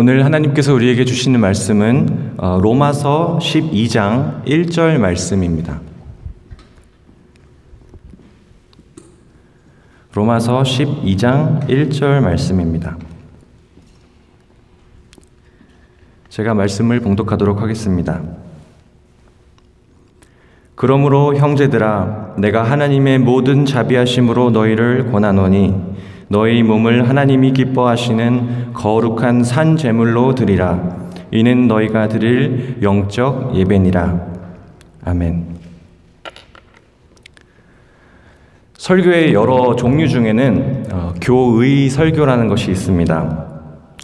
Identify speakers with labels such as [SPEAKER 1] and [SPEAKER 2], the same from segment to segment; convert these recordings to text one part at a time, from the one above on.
[SPEAKER 1] 오늘 하나님께서 우리에게 주시는 말씀은 어, 로마서 12장 1절 말씀입니다. 로마서 12장 1절 말씀입니다. 제가 말씀을 봉독하도록 하겠습니다. 그러므로 형제들아 내가 하나님의 모든 자비하심으로 너희를 권하노니 너희 몸을 하나님이 기뻐하시는 거룩한 산 제물로 드리라 이는 너희가 드릴 영적 예배니라 아멘. 설교의 여러 종류 중에는 어, 교의 설교라는 것이 있습니다.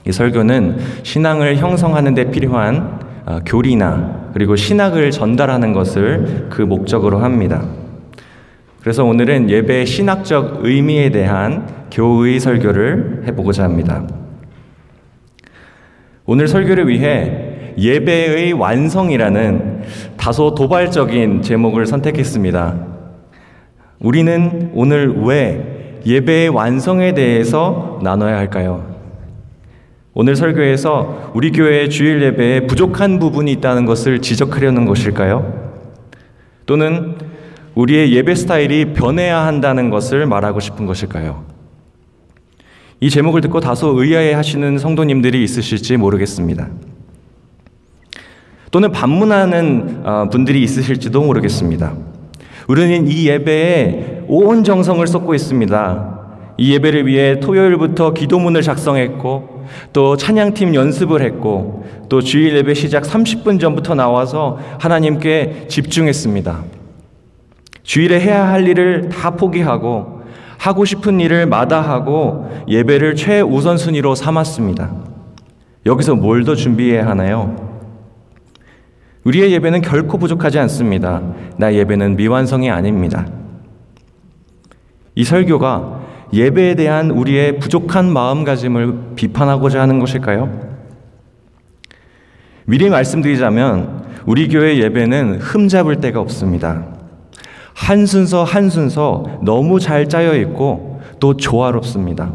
[SPEAKER 1] 이 설교는 신앙을 형성하는 데 필요한 어, 교리나 그리고 신학을 전달하는 것을 그 목적으로 합니다. 그래서 오늘은 예배의 신학적 의미에 대한 교의 설교를 해보고자 합니다. 오늘 설교를 위해 예배의 완성이라는 다소 도발적인 제목을 선택했습니다. 우리는 오늘 왜 예배의 완성에 대해서 나눠야 할까요? 오늘 설교에서 우리 교회의 주일 예배에 부족한 부분이 있다는 것을 지적하려는 것일까요? 또는 우리의 예배 스타일이 변해야 한다는 것을 말하고 싶은 것일까요? 이 제목을 듣고 다소 의아해 하시는 성도님들이 있으실지 모르겠습니다. 또는 반문하는 어, 분들이 있으실지도 모르겠습니다. 우리는 이 예배에 온 정성을 쏟고 있습니다. 이 예배를 위해 토요일부터 기도문을 작성했고 또 찬양팀 연습을 했고 또 주일 예배 시작 30분 전부터 나와서 하나님께 집중했습니다. 주일에 해야 할 일을 다 포기하고 하고 싶은 일을 마다하고 예배를 최우선순위로 삼았습니다. 여기서 뭘 더 준비해야 하나요? 우리의 예배는 결코 부족하지 않습니다. 나 예배는 미완성이 아닙니다. 이 설교가 예배에 대한 우리의 부족한 마음가짐을 비판하고자 하는 것일까요? 미리 말씀드리자면 우리 교회 예배는 흠잡을 데가 없습니다. 한 순서 한 순서 너무 잘 짜여 있고 또 조화롭습니다.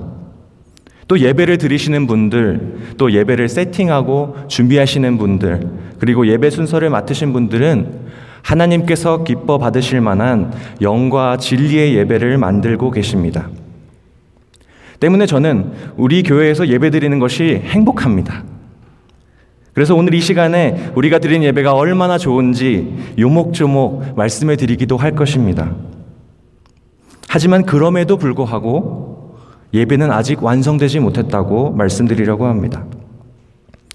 [SPEAKER 1] 또 예배를 드리시는 분들, 또 예배를 세팅하고 준비하시는 분들, 그리고 예배 순서를 맡으신 분들은 하나님께서 기뻐 받으실 만한 영과 진리의 예배를 만들고 계십니다. 때문에 저는 우리 교회에서 예배 드리는 것이 행복합니다. 그래서 오늘 이 시간에 우리가 드린 예배가 얼마나 좋은지 요목조목 말씀해 드리기도 할 것입니다. 하지만 그럼에도 불구하고 예배는 아직 완성되지 못했다고 말씀드리려고 합니다.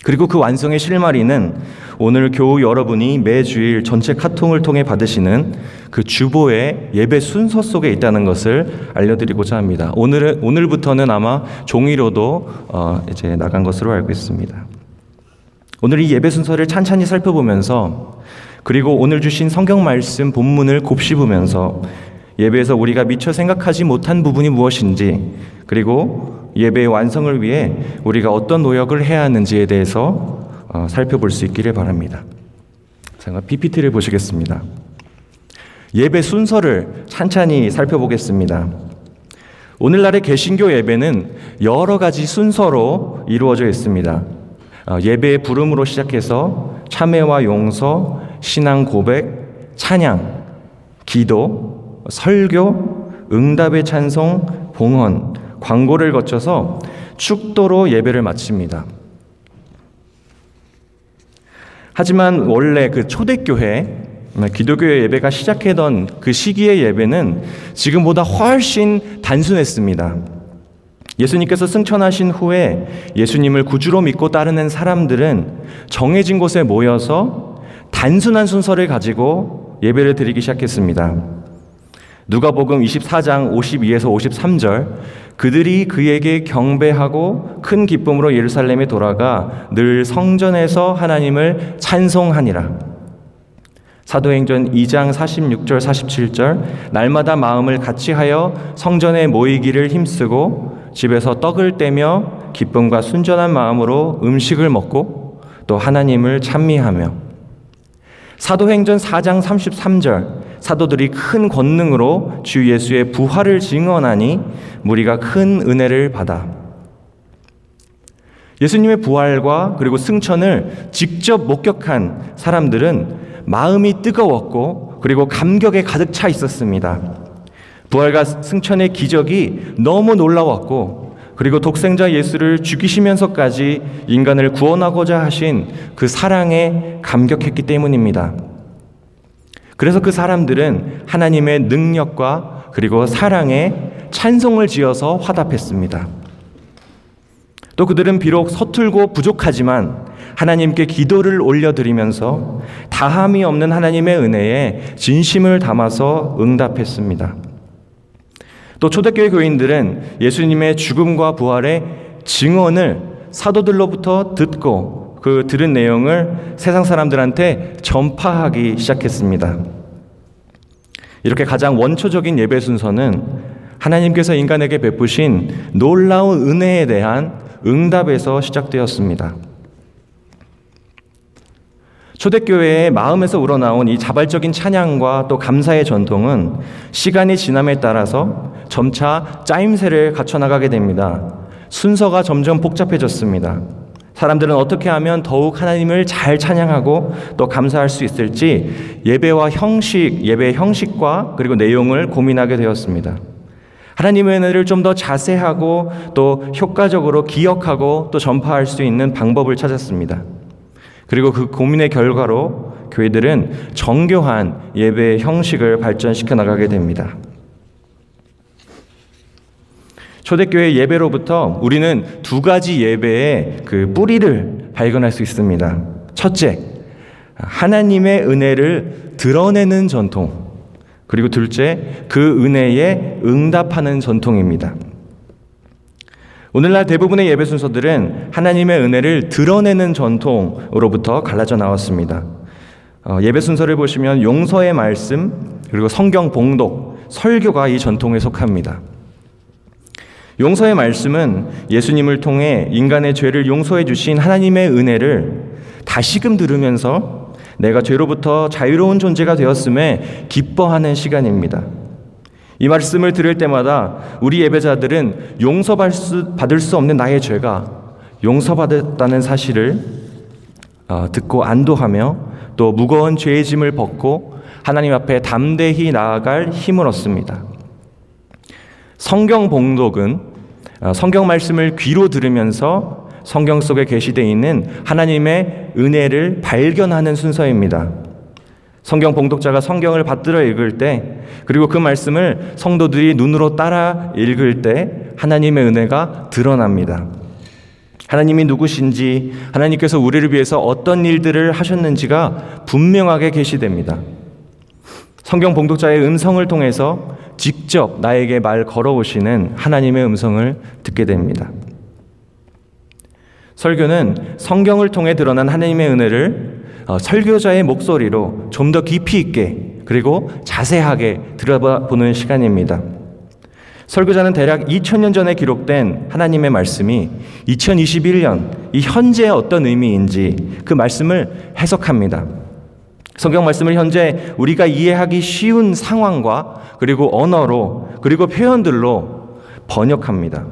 [SPEAKER 1] 그리고 그 완성의 실마리는 오늘 교우 여러분이 매주일 전체 카통을 통해 받으시는 그 주보의 예배 순서 속에 있다는 것을 알려드리고자 합니다. 오늘 오늘부터는 아마 종이로도 어, 이제 나간 것으로 알고 있습니다. 오늘 이 예배 순서를 찬찬히 살펴보면서 그리고 오늘 주신 성경 말씀 본문을 곱씹으면서 예배에서 우리가 미처 생각하지 못한 부분이 무엇인지 그리고 예배의 완성을 위해 우리가 어떤 노력을 해야 하는지에 대해서 어, 살펴볼 수 있기를 바랍니다. 제가 PPT를 보시겠습니다. 예배 순서를 찬찬히 살펴보겠습니다. 오늘날의 개신교 예배는 여러 가지 순서로 이루어져 있습니다. 어, 예배의 부름으로 시작해서 참회와 용서, 신앙 고백, 찬양, 기도, 설교, 응답의 찬송, 봉헌, 광고를 거쳐서 축도로 예배를 마칩니다. 하지만 원래 그 초대교회, 기독교의 예배가 시작하던 그 시기의 예배는 지금보다 훨씬 단순했습니다. 예수님께서 승천하신 후에 예수님을 구주로 믿고 따르는 사람들은 정해진 곳에 모여서 단순한 순서를 가지고 예배를 드리기 시작했습니다. 누가복음 24장 52에서 53절 그들이 그에게 경배하고 큰 기쁨으로 예루살렘에 돌아가 늘 성전에서 하나님을 찬송하니라. 사도행전 2장 46절 47절 날마다 마음을 같이 하여 성전에 모이기를 힘쓰고 집에서 떡을 떼며 기쁨과 순전한 마음으로 음식을 먹고 또 하나님을 찬미하며 사도행전 4장 33절 사도들이 큰 권능으로 주 예수의 부활을 증언하니 무리가 큰 은혜를 받아 예수님의 부활과 그리고 승천을 직접 목격한 사람들은 마음이 뜨거웠고 그리고 감격에 가득 차 있었습니다. 부활과 승천의 기적이 너무 놀라웠고 그리고 독생자 예수를 죽이시면서까지 인간을 구원하고자 하신 그 사랑에 감격했기 때문입니다. 그래서 그 사람들은 하나님의 능력과 그리고 사랑에 찬송을 지어서 화답했습니다. 또 그들은 비록 서툴고 부족하지만 하나님께 기도를 올려드리면서 다함이 없는 하나님의 은혜에 진심을 담아서 응답했습니다. 또 초대교회 교인들은 예수님의 죽음과 부활의 증언을 사도들로부터 듣고 그 들은 내용을 세상 사람들한테 전파하기 시작했습니다. 이렇게 가장 원초적인 예배 순서는 하나님께서 인간에게 베푸신 놀라운 은혜에 대한 응답에서 시작되었습니다. 초대교회의 마음에서 우러나온 이 자발적인 찬양과 또 감사의 전통은 시간이 지남에 따라서 점차 짜임새를 갖춰나가게 됩니다. 순서가 점점 복잡해졌습니다. 사람들은 어떻게 하면 더욱 하나님을 잘 찬양하고 또 감사할 수 있을지 예배와 형식, 예배 형식과 그리고 내용을 고민하게 되었습니다. 하나님의 은혜를 좀 더 자세하고 또 효과적으로 기억하고 또 전파할 수 있는 방법을 찾았습니다. 그리고 그 고민의 결과로 교회들은 정교한 예배 형식을 발전시켜 나가게 됩니다. 초대교회 예배로부터 우리는 두 가지 예배의 그 뿌리를 발견할 수 있습니다. 첫째, 하나님의 은혜를 드러내는 전통. 그리고 둘째, 그 은혜에 응답하는 전통입니다. 오늘날 대부분의 예배 순서들은 하나님의 은혜를 드러내는 전통으로부터 갈라져 나왔습니다. 어, 예배 순서를 보시면 용서의 말씀, 그리고 성경 봉독, 설교가 이 전통에 속합니다. 용서의 말씀은 예수님을 통해 인간의 죄를 용서해 주신 하나님의 은혜를 다시금 들으면서 내가 죄로부터 자유로운 존재가 되었음에 기뻐하는 시간입니다. 이 말씀을 들을 때마다 우리 예배자들은 용서받을 수 없는 나의 죄가 용서받았다는 사실을 어, 듣고 안도하며 또 무거운 죄의 짐을 벗고 하나님 앞에 담대히 나아갈 힘을 얻습니다. 성경 봉독은 어, 성경 말씀을 귀로 들으면서 성경 속에 게시되어 있는 하나님의 은혜를 발견하는 순서입니다. 성경 봉독자가 성경을 받들어 읽을 때 그리고 그 말씀을 성도들이 눈으로 따라 읽을 때 하나님의 은혜가 드러납니다. 하나님이 누구신지 하나님께서 우리를 위해서 어떤 일들을 하셨는지가 분명하게 게시됩니다. 성경 봉독자의 음성을 통해서 직접 나에게 말 걸어오시는 하나님의 음성을 듣게 됩니다. 설교는 성경을 통해 드러난 하나님의 은혜를 어, 설교자의 목소리로 좀 더 깊이 있게 그리고 자세하게 들어보는 시간입니다. 설교자는 대략 2000년 전에 기록된 하나님의 말씀이 2021년 이 현재의 어떤 의미인지 그 말씀을 해석합니다. 성경 말씀을 현재 우리가 이해하기 쉬운 상황과 그리고 언어로 그리고 표현들로 번역합니다.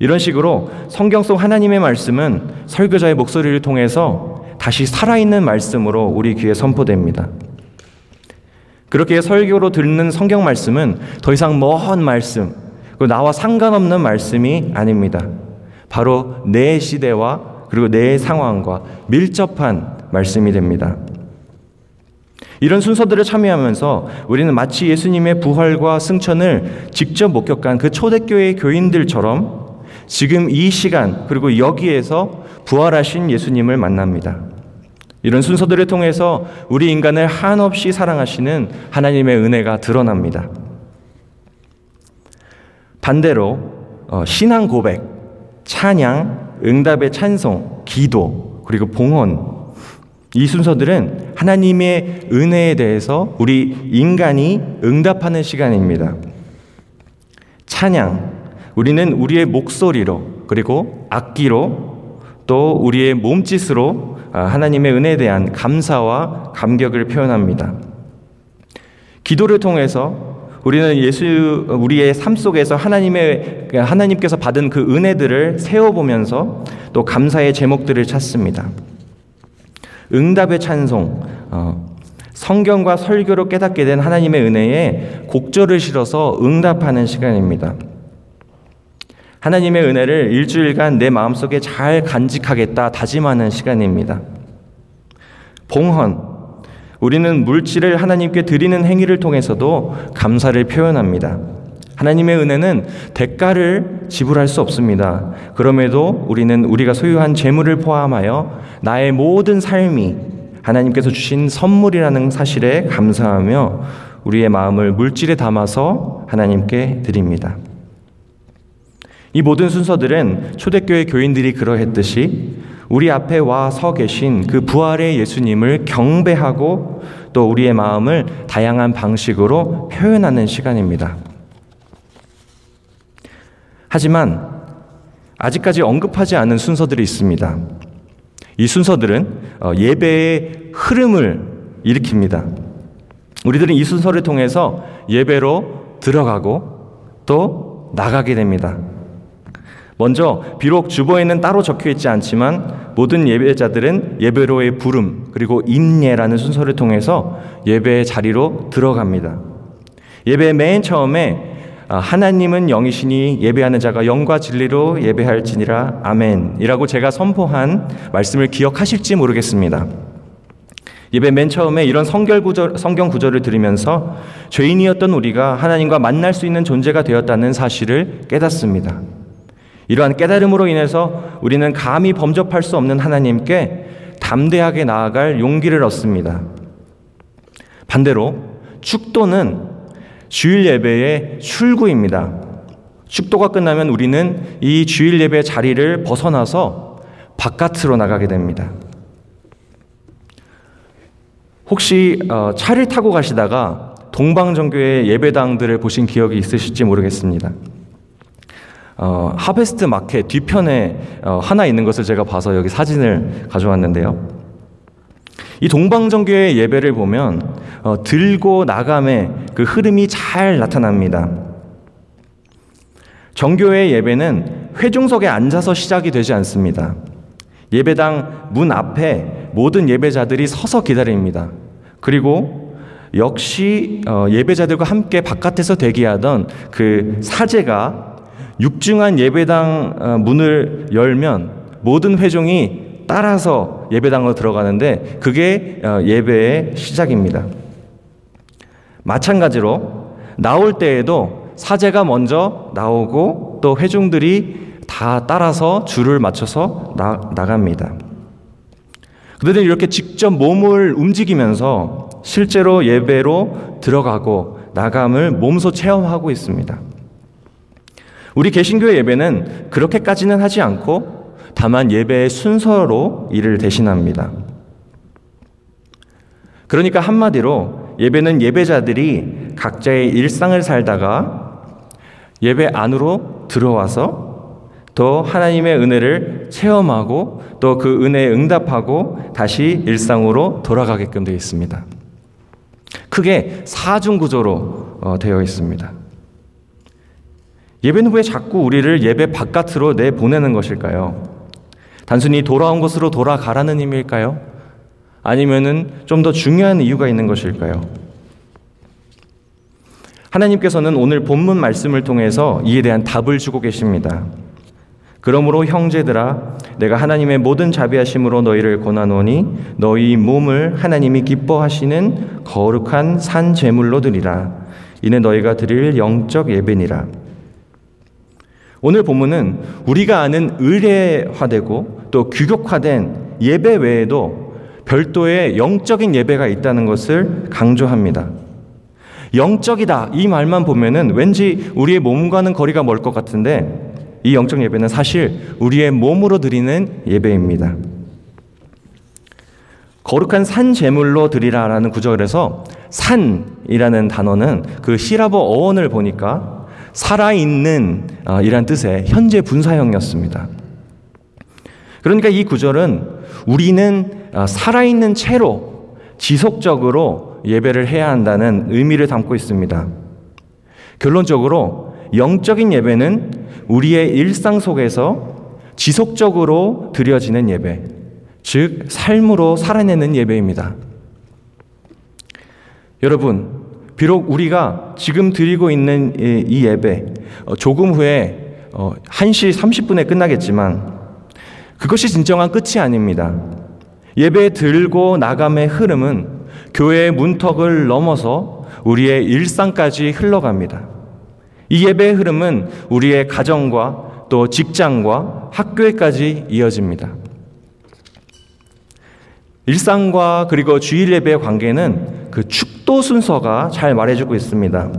[SPEAKER 1] 이런 식으로 성경 속 하나님의 말씀은 설교자의 목소리를 통해서 다시 살아있는 말씀으로 우리 귀에 선포됩니다. 그렇게 설교로 듣는 성경 말씀은 더 이상 먼 말씀, 나와 상관없는 말씀이 아닙니다. 바로 내 시대와 그리고 내 상황과 밀접한 말씀이 됩니다. 이런 순서들을 참여하면서 우리는 마치 예수님의 부활과 승천을 직접 목격한 그 초대교회 교인들처럼 지금 이 시간 그리고 여기에서 부활하신 예수님을 만납니다. 이런 순서들을 통해서 우리 인간을 한없이 사랑하시는 하나님의 은혜가 드러납니다. 반대로 어, 신앙 고백, 찬양, 응답의 찬송, 기도, 그리고 봉헌 이 순서들은 하나님의 은혜에 대해서 우리 인간이 응답하는 시간입니다. 찬양, 우리는 우리의 목소리로 그리고 악기로 또 우리의 몸짓으로 아, 하나님의 은혜에 대한 감사와 감격을 표현합니다. 기도를 통해서 우리는 예수 우리의 삶 속에서 하나님의 하나님께서 받은 그 은혜들을 세워 보면서 또 감사의 제목들을 찾습니다. 응답의 찬송, 어, 성경과 설교로 깨닫게 된 하나님의 은혜에 곡절을 실어서 응답하는 시간입니다. 하나님의 은혜를 일주일간 내 마음속에 잘 간직하겠다 다짐하는 시간입니다. 봉헌, 우리는 물질을 하나님께 드리는 행위를 통해서도 감사를 표현합니다. 하나님의 은혜는 대가를 지불할 수 없습니다. 그럼에도 우리는 우리가 소유한 재물을 포함하여 나의 모든 삶이 하나님께서 주신 선물이라는 사실에 감사하며 우리의 마음을 물질에 담아서 하나님께 드립니다. 이 모든 순서들은 초대교회 교인들이 그러했듯이 우리 앞에 와 서 계신 그 부활의 예수님을 경배하고 또 우리의 마음을 다양한 방식으로 표현하는 시간입니다. 하지만 아직까지 언급하지 않은 순서들이 있습니다. 이 순서들은 어, 예배의 흐름을 일으킵니다. 우리들은 이 순서를 통해서 예배로 들어가고 또 나가게 됩니다. 먼저 비록 주보에는 따로 적혀 있지 않지만 모든 예배자들은 예배로의 부름 그리고 임예라는 순서를 통해서 예배의 자리로 들어갑니다. 예배 맨 처음에 아, 하나님은 영이시니 예배하는 자가 영과 진리로 예배할지니라 아멘이라고 제가 선포한 말씀을 기억하실지 모르겠습니다. 예배 맨 처음에 이런 성결 구절, 성경 구절을 들으면서 죄인이었던 우리가 하나님과 만날 수 있는 존재가 되었다는 사실을 깨닫습니다. 이러한 깨달음으로 인해서 우리는 감히 범접할 수 없는 하나님께 담대하게 나아갈 용기를 얻습니다. 반대로 축도는 주일 예배의 출구입니다. 축도가 끝나면 우리는 이 주일 예배 자리를 벗어나서 바깥으로 나가게 됩니다. 혹시 어, 차를 타고 가시다가 동방정교의 예배당들을 보신 기억이 있으실지 모르겠습니다. 어, 하베스트 마켓 뒤편에 어, 하나 있는 것을 제가 봐서 여기 사진을 가져왔는데요. 이 동방정교의 예배를 보면 어, 들고 나감의 그 흐름이 잘 나타납니다. 정교의 예배는 회중석에 앉아서 시작이 되지 않습니다. 예배당 문 앞에 모든 예배자들이 서서 기다립니다. 그리고 역시 어, 예배자들과 함께 바깥에서 대기하던 그 사제가 육중한 예배당 어, 문을 열면 모든 회중이 따라서 예배당으로 들어가는데 그게 어, 예배의 시작입니다. 마찬가지로 나올 때에도 사제가 먼저 나오고 또 회중들이 다 따라서 줄을 맞춰서 나, 나갑니다. 그들은 이렇게 직접 몸을 움직이면서 실제로 예배로 들어가고 나감을 몸소 체험하고 있습니다. 우리 개신교의 예배는 그렇게까지는 하지 않고 다만 예배의 순서로 이를 대신합니다. 그러니까 한마디로 예배는 예배자들이 각자의 일상을 살다가 예배 안으로 들어와서 또 하나님의 은혜를 체험하고 또 그 은혜에 응답하고 다시 일상으로 돌아가게끔 되어 있습니다. 크게 사중 구조로 어, 되어 있습니다. 예배는 왜 자꾸 우리를 예배 바깥으로 내보내는 것일까요? 단순히 돌아온 곳으로 돌아가라는 의미일까요? 아니면은 좀 더 중요한 이유가 있는 것일까요? 하나님께서는 오늘 본문 말씀을 통해서 이에 대한 답을 주고 계십니다. 그러므로 형제들아 내가 하나님의 모든 자비하심으로 너희를 권하노니 너희 몸을 하나님이 기뻐하시는 거룩한 산 제물로 드리라 이는 너희가 드릴 영적 예배니라 오늘 본문은 우리가 아는 의례화되고 또 규격화된 예배 외에도 별도의 영적인 예배가 있다는 것을 강조합니다. 영적이다 이 말만 보면은 왠지 우리의 몸과는 거리가 멀 것 같은데 이 영적 예배는 사실 우리의 몸으로 드리는 예배입니다. 거룩한 산 제물로 드리라라는 구절에서 산이라는 단어는 그 시라버 어원을 보니까 살아있는 어, 이란 뜻의 현재 분사형이었습니다. 그러니까 이 구절은 우리는 어, 살아있는 채로 지속적으로 예배를 해야 한다는 의미를 담고 있습니다. 결론적으로 영적인 예배는 우리의 일상 속에서 지속적으로 드려지는 예배, 즉 삶으로 살아내는 예배입니다. 여러분, 비록 우리가 지금 드리고 있는 이 예배 어, 조금 후에 1시 어, 30분에 끝나겠지만 그것이 진정한 끝이 아닙니다. 예배 들고 나감의 흐름은 교회의 문턱을 넘어서 우리의 일상까지 흘러갑니다. 이 예배의 흐름은 우리의 가정과 또 직장과 학교에까지 이어집니다. 일상과 그리고 주일 예배의 관계는 그 축 도 순서가 잘 말해주고 있습니다.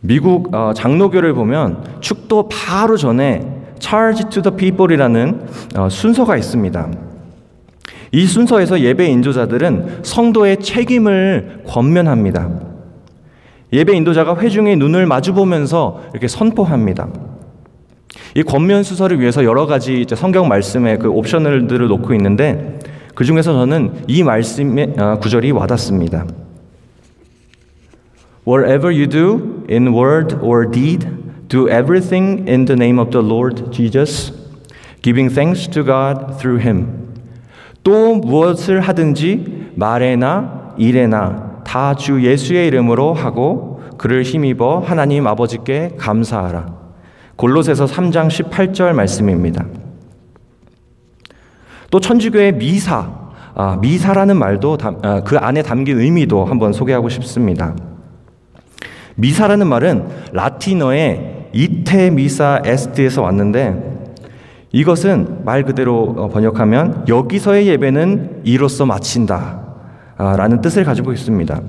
[SPEAKER 1] 미국 어, 장로교를 보면 축도 바로 전에 Charge to the People이라는 어, 순서가 있습니다. 이 순서에서 예배 인도자들은 성도의 책임을 권면합니다. 예배 인도자가 회중의 눈을 마주보면서 이렇게 선포합니다. 이 권면 수설을 위해서 여러 가지 성경 말씀에 그 옵션들을 놓고 있는데 그 중에서 저는 이 말씀의 아, 구절이 와닿습니다. Whatever you do in word or deed, do everything in the name of the Lord Jesus, giving thanks to God through him. 또 무엇을 하든지 말에나 일에나 다 주 예수의 이름으로 하고 그를 힘입어 하나님 아버지께 감사하라. 골로새서 3장 18절 말씀입니다. 또 천주교의 미사, 아, 미사라는 말도 담, 아, 그 안에 담긴 의미도 한번 소개하고 싶습니다. 미사라는 말은 라틴어의 이테 미사 에스트에서 왔는데 이것은 말 그대로 어, 번역하면 여기서의 예배는 이로써 마친다 아, 라는 뜻을 가지고 있습니다.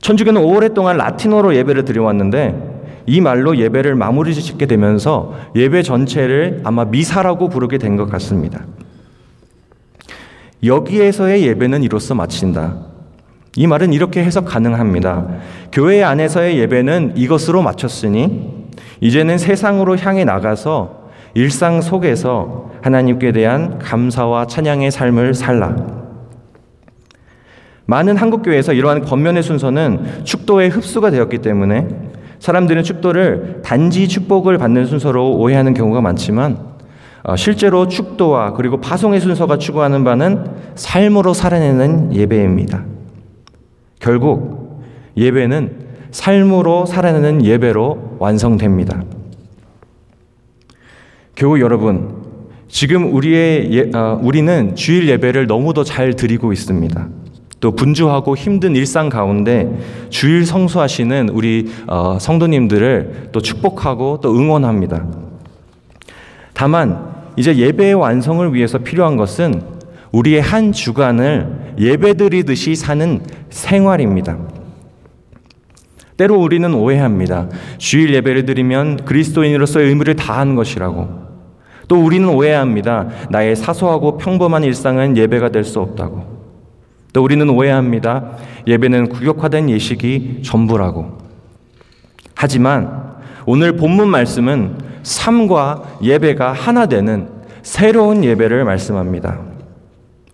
[SPEAKER 1] 천주교는 오랫동안 라틴어로 예배를 드려왔는데 이 말로 예배를 마무리 짓게 되면서 예배 전체를 아마 미사라고 부르게 된 것 같습니다. 여기에서의 예배는 이로써 마친다. 이 말은 이렇게 해석 가능합니다. 교회 안에서의 예배는 이것으로 마쳤으니 이제는 세상으로 향해 나가서 일상 속에서 하나님께 대한 감사와 찬양의 삶을 살라. 많은 한국교회에서 이러한 권면의 순서는 축도에 흡수가 되었기 때문에 사람들은 축도를 단지 축복을 받는 순서로 오해하는 경우가 많지만 어, 실제로 축도와 그리고 파송의 순서가 추구하는 바는 삶으로 살아내는 예배입니다. 결국 예배는 삶으로 살아내는 예배로 완성됩니다. 교우 여러분, 지금 우리의 예, 어, 우리는 주일 예배를 너무도 잘 드리고 있습니다. 또 분주하고 힘든 일상 가운데 주일 성수하시는 우리 어, 성도님들을 또 축복하고 또 응원합니다. 다만 이제 예배의 완성을 위해서 필요한 것은 우리의 한 주간을 예배드리듯이 사는 생활입니다. 때로 우리는 오해합니다. 주일 예배를 드리면 그리스도인으로서의 의무를 다한 것이라고. 또 우리는 오해합니다. 나의 사소하고 평범한 일상은 예배가 될 수 없다고. 또 우리는 오해합니다. 예배는 구격화된 예식이 전부라고. 하지만 오늘 본문 말씀은 삶과 예배가 하나 되는 새로운 예배를 말씀합니다.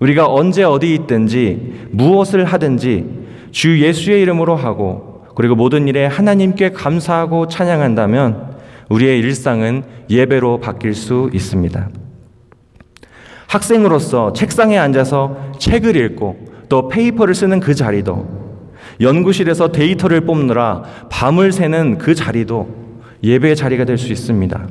[SPEAKER 1] 우리가 언제 어디 있든지 무엇을 하든지 주 예수의 이름으로 하고 그리고 모든 일에 하나님께 감사하고 찬양한다면 우리의 일상은 예배로 바뀔 수 있습니다. 학생으로서 책상에 앉아서 책을 읽고 또 paper를 쓰는 그 자리도 연구실에서 데이터를 뽑느라 밤을 새는 그 자리도 예배의 자리가 될 수 있습니다.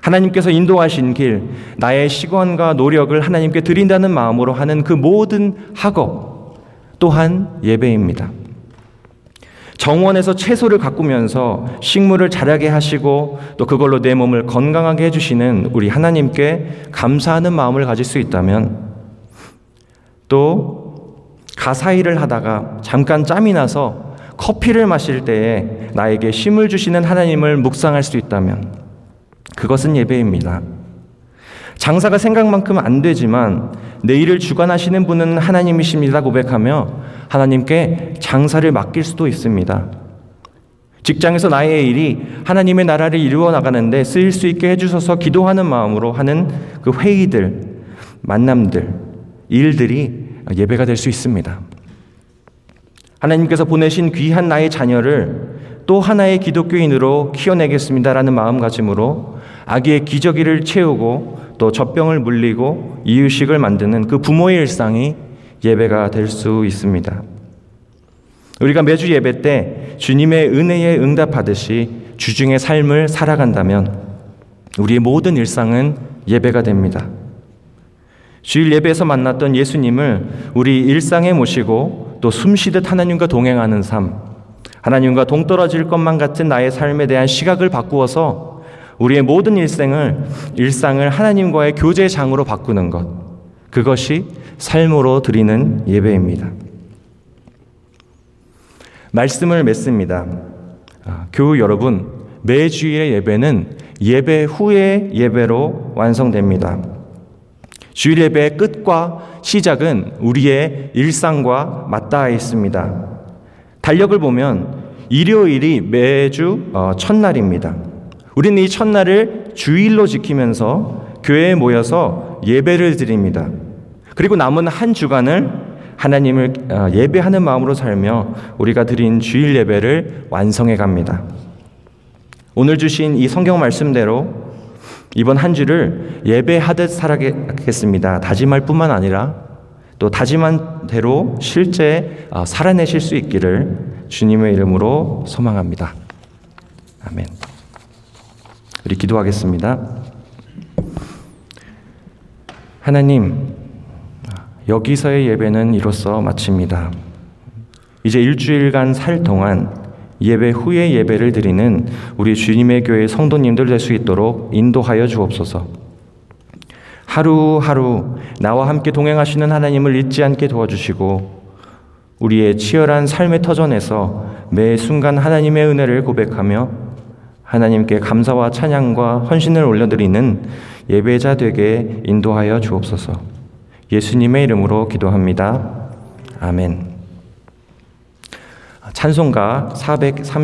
[SPEAKER 1] 하나님께서 인도하신 길, 나의 시간과 노력을 하나님께 드린다는 마음으로 하는 그 모든 학업 또한 예배입니다. 정원에서 채소를 가꾸면서 식물을 자라게 하시고 또 그걸로 내 몸을 건강하게 해주시는 우리 하나님께 감사하는 마음을 가질 수 있다면 또 가사 일을 하다가 잠깐 짬이 나서 커피를 마실 때에 나에게 쉼을 주시는 하나님을 묵상할 수 있다면 그것은 예배입니다. 장사가 생각만큼 안 되지만 내일을 주관하시는 분은 하나님이십니다 고백하며 하나님께 장사를 맡길 수도 있습니다. 직장에서 나의 일이 하나님의 나라를 이루어 나가는데 쓰일 수 있게 해주셔서 기도하는 마음으로 하는 그 회의들, 만남들, 일들이 예배가 될 수 있습니다. 하나님께서 보내신 귀한 나의 자녀를 또 하나의 기독교인으로 키워내겠습니다라는 마음가짐으로 아기의 기저귀를 채우고 또 젖병을 물리고 이유식을 만드는 그 부모의 일상이 예배가 될 수 있습니다. 우리가 매주 예배 때 주님의 은혜에 응답하듯이 주중의 삶을 살아간다면 우리의 모든 일상은 예배가 됩니다. 주일 예배에서 만났던 예수님을 우리 일상에 모시고 또 숨쉬듯 하나님과 동행하는 삶, 하나님과 동떨어질 것만 같은 나의 삶에 대한 시각을 바꾸어서 우리의 모든 일생을 일상을 하나님과의 교제장으로 바꾸는 것. 그것이 삶으로 드리는 예배입니다. 말씀을 맺습니다. 아, 교우 여러분, 매 주일의 예배는 예배 후의 예배로 완성됩니다. 주일 예배의 끝과 시작은 우리의 일상과 맞닿아 있습니다. 달력을 보면 일요일이 매주 어, 첫날입니다. 우리는 이 첫날을 주일로 지키면서 교회에 모여서 예배를 드립니다. 그리고 남은 한 주간을 하나님을 어, 예배하는 마음으로 살며 우리가 드린 주일 예배를 완성해 갑니다. 오늘 주신 이 성경 말씀대로 이번 한 주를 예배하듯 살아겠습니다. 다짐할 뿐만 아니라 또 다짐한 대로 실제 어, 살아내실 수 있기를 주님의 이름으로 소망합니다. 아멘. 우리 기도하겠습니다. 하나님, 여기서의 예배는 이로써 마칩니다. 이제 일주일간 살 동안 예배 후에 예배를 드리는 우리 주님의 교회 성도님들 될 수 있도록 인도하여 주옵소서. 하루하루 나와 함께 동행하시는 하나님을 잊지 않게 도와주시고 우리의 치열한 삶의 터전에서 매 순간 하나님의 은혜를 고백하며 하나님께 감사와 찬양과 헌신을 올려드리는 예배자 되게 인도하여 주옵소서. 예수님의 이름으로 기도합니다. 아멘. 찬송가 430